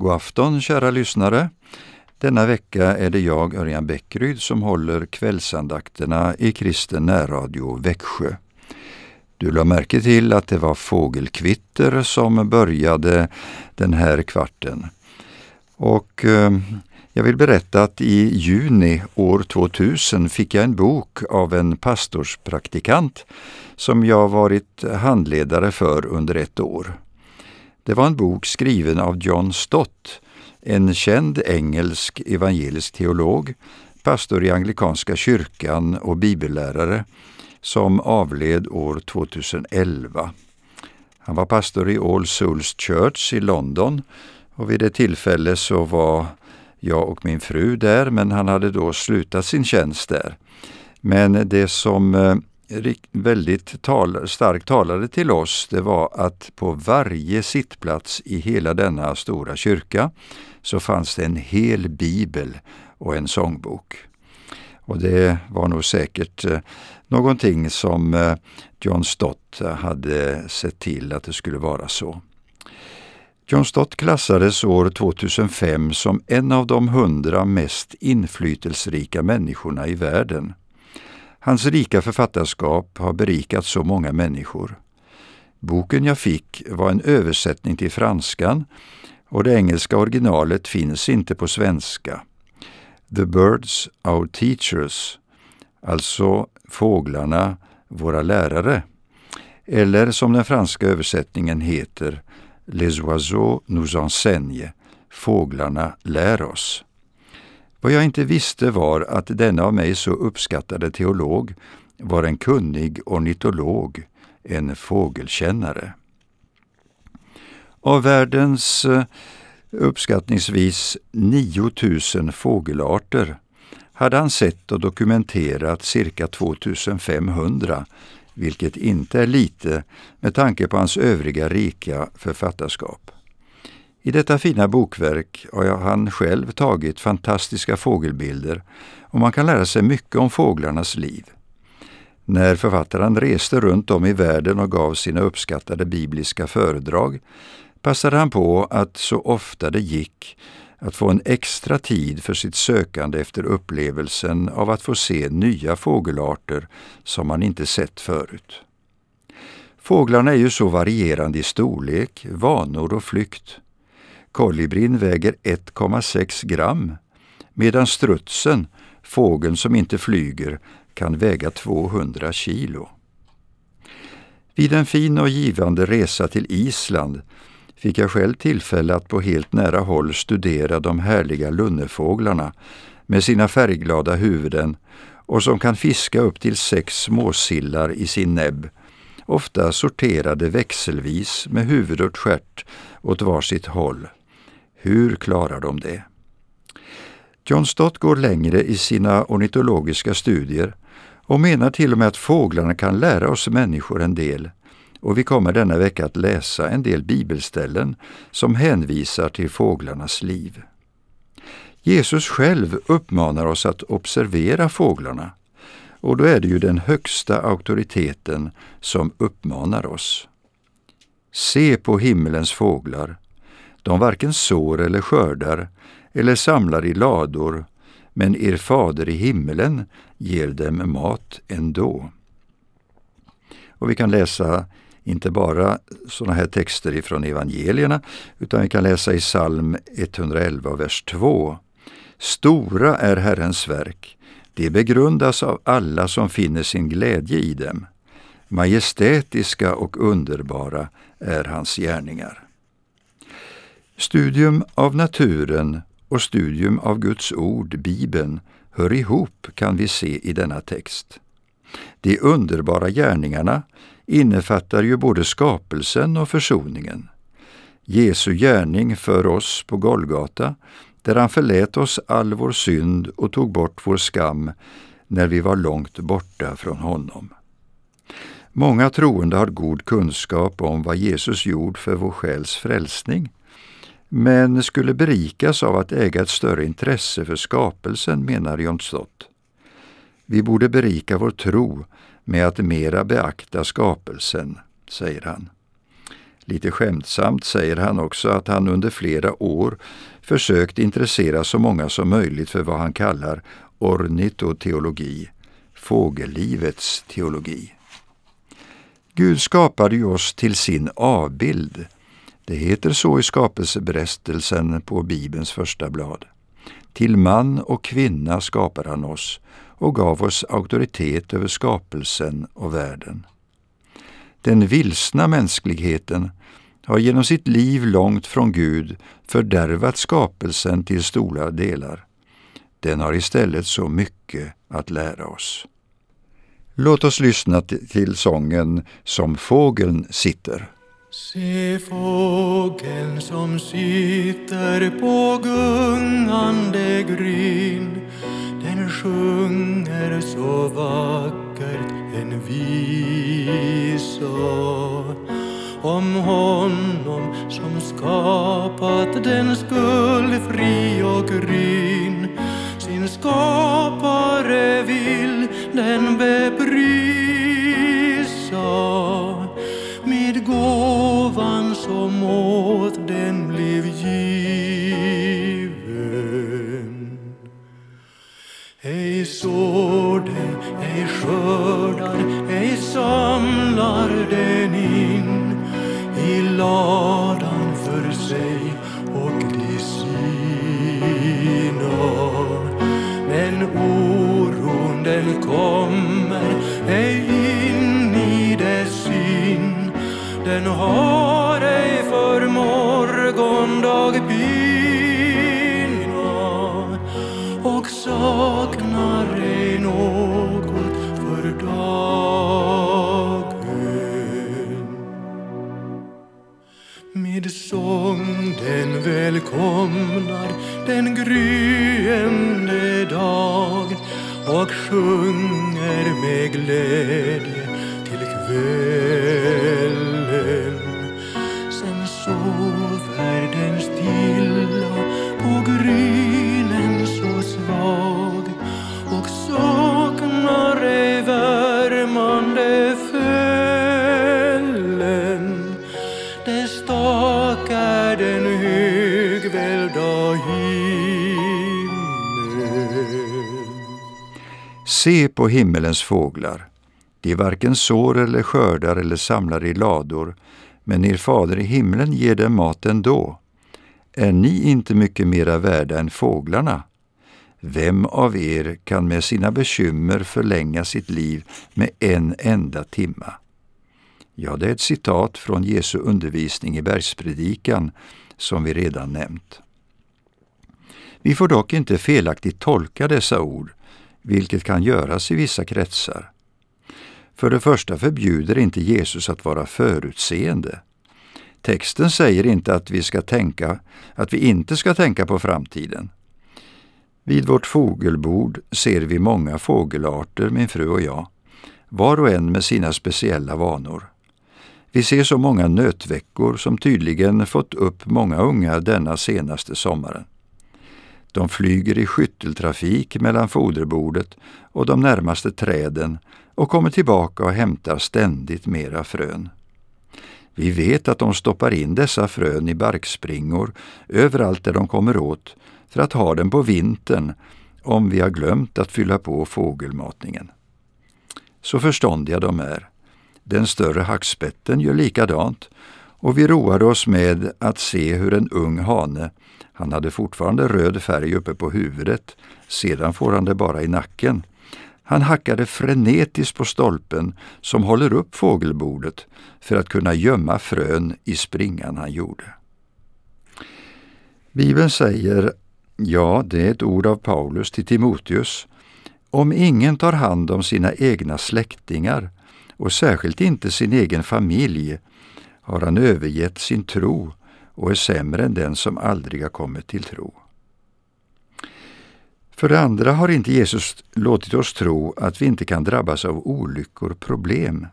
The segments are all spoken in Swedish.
God afton kära lyssnare! Denna vecka är det jag, Örjan Bäckryd, som håller kvällsandakterna i Kristen närradio Växjö. Du la märke till att det var fågelkvitter som började den här kvarten. Och eh, jag vill berätta att i juni år 2000 fick jag en bok av en pastorspraktikant som jag varit handledare för under ett år. Det var en bok skriven av John Stott, en känd engelsk evangelisk teolog, pastor i anglikanska kyrkan och bibellärare, som avled år 2011. Han var pastor i All Souls Church i London och vid det tillfälle så var jag och min fru där, men han hade då slutat sin tjänst där. Men det som eh, väldigt tal, starkt talade till oss, det var att på varje sittplats i hela denna stora kyrka så fanns det en hel bibel och en sångbok. Och det var nog säkert eh, någonting som eh, John Stott hade sett till att det skulle vara så. John Stott klassades år 2005 som en av de hundra mest inflytelserika människorna i världen. Hans rika författarskap har berikat så många människor. Boken jag fick var en översättning till franskan och det engelska originalet finns inte på svenska. The Birds, Our Teachers, alltså Fåglarna, våra lärare. Eller som den franska översättningen heter, Les oiseaux nous enseignent, Fåglarna lär oss. Vad jag inte visste var att denna av mig så uppskattade teolog var en kunnig ornitolog, en fågelkännare. Av världens eh, uppskattningsvis 9000 fågelarter hade han sett och dokumenterat cirka 2500, vilket inte är lite med tanke på hans övriga rika författarskap. I detta fina bokverk har han själv tagit fantastiska fågelbilder och man kan lära sig mycket om fåglarnas liv. När författaren reste runt om i världen och gav sina uppskattade bibliska föredrag passade han på att så ofta det gick att få en extra tid för sitt sökande efter upplevelsen av att få se nya fågelarter som man inte sett förut. Fåglarna är ju så varierande i storlek, vanor och flykt. Kolibrin väger 1,6 gram medan strutsen, fågeln som inte flyger, kan väga 200 kilo. Vid en fin och givande resa till Island fick jag själv tillfälle att på helt nära håll studera de härliga lunnefåglarna med sina färgglada huvuden och som kan fiska upp till sex småsillar i sin näbb, ofta sorterade växelvis med huvud och stjärt åt varsitt håll. Hur klarar de det? John Stott går längre i sina ornitologiska studier och menar till och med att fåglarna kan lära oss människor en del. Och vi kommer denna vecka att läsa en del bibelställen som hänvisar till fåglarnas liv. Jesus själv uppmanar oss att observera fåglarna och då är det ju den högsta auktoriteten som uppmanar oss. Se på himmelens fåglar, de varken sår eller skördar eller samlar i lador, men er fader i himmelen ger dem mat ändå. Och vi kan läsa inte bara sådana här texter ifrån evangelierna, utan vi kan läsa i psalm 111, vers 2. Stora är Herrens verk, det begrundas av alla som finner sin glädje i dem. Majestätiska och underbara är hans gärningar. Studium av naturen och studium av Guds ord, Bibeln, hör ihop kan vi se i denna text. De underbara gärningarna innefattar ju både skapelsen och försoningen. Jesu gärning för oss på Golgata, där han förlät oss all vår synd och tog bort vår skam när vi var långt borta från honom. Många troende har god kunskap om vad Jesus gjort för vår själs frälsning, men skulle berikas av att äga ett större intresse för skapelsen, menar Jonstott. Vi borde berika vår tro med att mera beakta skapelsen, säger han. Lite skämtsamt säger han också att han under flera år försökt intressera så många som möjligt för vad han kallar ornitoteologi, fågellivets teologi. Gud skapade ju oss till sin avbild. Det heter så i skapelseberättelsen på Bibelns första blad. Till man och kvinna skapade han oss och gav oss auktoritet över skapelsen och världen. Den vilsna mänskligheten har genom sitt liv långt från Gud fördärvat skapelsen till stora delar. Den har istället så mycket att lära oss. Låt oss lyssna till sången Som fågeln sitter. Se fågeln som sitter på gungande gryn Den sjunger så vackert en visa om honom som skapat den skuldfri och gryn. Sin skapare vill den bebry skadan för sig och de sina. Men oron den kommer välkomnar den gryende dag och sjunger med glädje till kvällen. Se på himmelens fåglar. De varken sår eller skördar eller samlar i lador, men er fader i himlen ger dem mat ändå. Är ni inte mycket mera värda än fåglarna? Vem av er kan med sina bekymmer förlänga sitt liv med en enda timma? Ja, det är ett citat från Jesu undervisning i bergspredikan som vi redan nämnt. Vi får dock inte felaktigt tolka dessa ord, vilket kan göras i vissa kretsar. För det första förbjuder inte Jesus att vara förutseende. Texten säger inte att vi, ska tänka, att vi inte ska tänka på framtiden. Vid vårt fågelbord ser vi många fågelarter, min fru och jag, var och en med sina speciella vanor. Vi ser så många nötveckor som tydligen fått upp många unga denna senaste sommaren. De flyger i skytteltrafik mellan foderbordet och de närmaste träden och kommer tillbaka och hämtar ständigt mera frön. Vi vet att de stoppar in dessa frön i barkspringor överallt där de kommer åt för att ha dem på vintern om vi har glömt att fylla på fågelmatningen. Så förståndiga de är. Den större hackspetten gör likadant och vi roade oss med att se hur en ung hane, han hade fortfarande röd färg uppe på huvudet, sedan får han det bara i nacken, han hackade frenetiskt på stolpen som håller upp fågelbordet för att kunna gömma frön i springan han gjorde. Bibeln säger, ja, det är ett ord av Paulus till Timoteus, om ingen tar hand om sina egna släktingar och särskilt inte sin egen familj har han övergett sin tro och är sämre än den som aldrig har kommit till tro. För det andra har inte Jesus låtit oss tro att vi inte kan drabbas av olyckor och problem.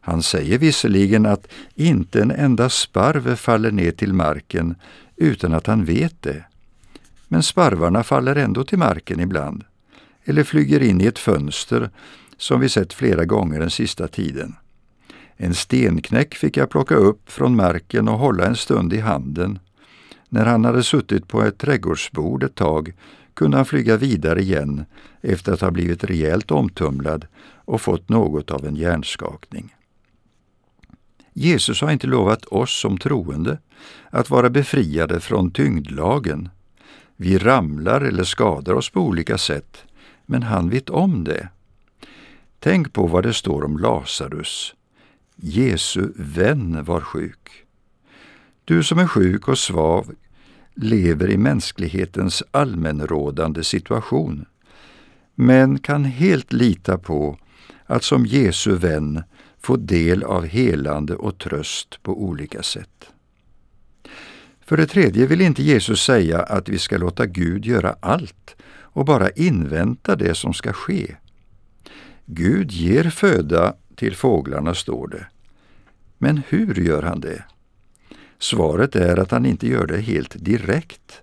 Han säger visserligen att inte en enda sparv faller ner till marken utan att han vet det. Men sparvarna faller ändå till marken ibland, eller flyger in i ett fönster som vi sett flera gånger den sista tiden. En stenknäck fick jag plocka upp från marken och hålla en stund i handen. När han hade suttit på ett trädgårdsbord ett tag kunde han flyga vidare igen efter att ha blivit rejält omtumlad och fått något av en hjärnskakning. Jesus har inte lovat oss som troende att vara befriade från tyngdlagen. Vi ramlar eller skadar oss på olika sätt, men han vet om det. Tänk på vad det står om Lazarus. Jesu vän var sjuk. Du som är sjuk och svav lever i mänsklighetens allmänrådande situation, men kan helt lita på att som Jesu vän få del av helande och tröst på olika sätt. För det tredje vill inte Jesus säga att vi ska låta Gud göra allt och bara invänta det som ska ske. Gud ger föda till fåglarna, står det. Men hur gör han det? Svaret är att han inte gör det helt direkt.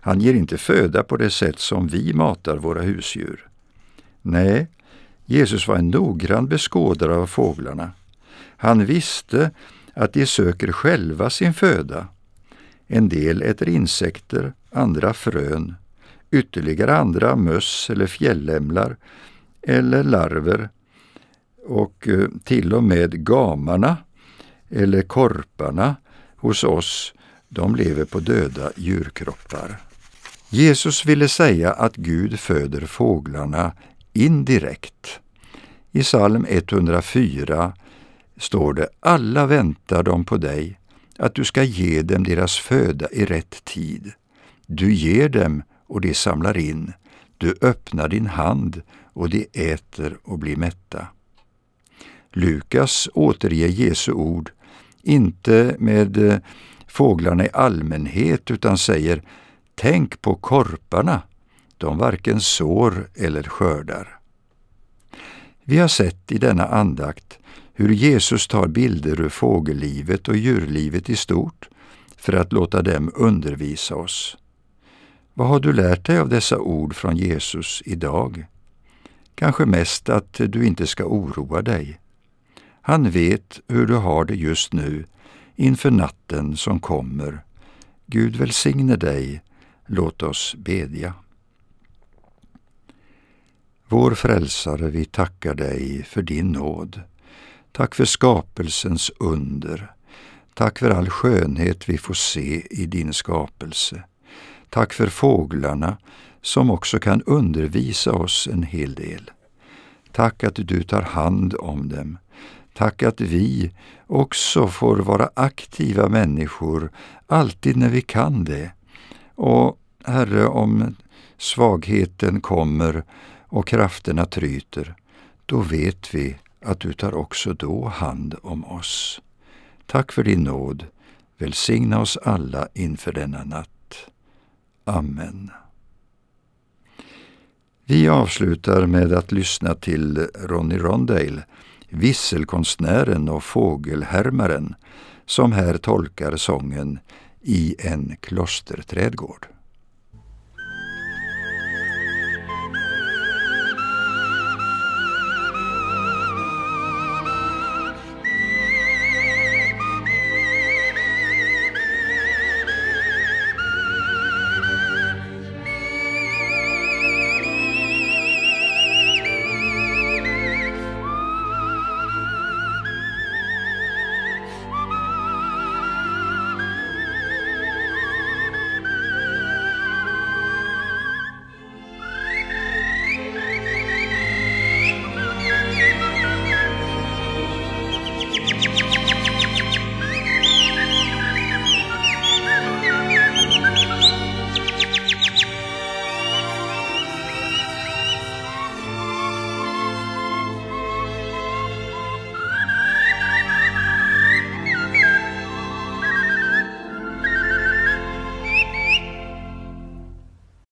Han ger inte föda på det sätt som vi matar våra husdjur. Nej, Jesus var en noggrann beskådare av fåglarna. Han visste att de söker själva sin föda. En del äter insekter, andra frön, ytterligare andra möss eller fjällämlar eller larver och eh, till och med gamarna eller korparna hos oss, de lever på döda djurkroppar. Jesus ville säga att Gud föder fåglarna indirekt. I psalm 104 står det ”Alla väntar de på dig, att du ska ge dem deras föda i rätt tid. Du ger dem och de samlar in. Du öppnar din hand och de äter och blir mätta.” Lukas återger Jesu ord, inte med eh, fåglarna i allmänhet, utan säger ”Tänk på korparna, de varken sår eller skördar. Vi har sett i denna andakt hur Jesus tar bilder ur fågellivet och djurlivet i stort för att låta dem undervisa oss. Vad har du lärt dig av dessa ord från Jesus idag? Kanske mest att du inte ska oroa dig. Han vet hur du har det just nu inför natten som kommer. Gud välsigne dig. Låt oss bedja. Vår frälsare, vi tackar dig för din nåd. Tack för skapelsens under. Tack för all skönhet vi får se i din skapelse. Tack för fåglarna som också kan undervisa oss en hel del. Tack att du tar hand om dem. Tack att vi också får vara aktiva människor alltid när vi kan det. Och Herre, om svagheten kommer och krafterna tryter, då vet vi att du tar också då hand om oss. Tack för din nåd. Välsigna oss alla inför denna natt. Amen. Vi avslutar med att lyssna till Ronny Rondale, visselkonstnären och fågelhärmaren, som här tolkar sången I en klosterträdgård.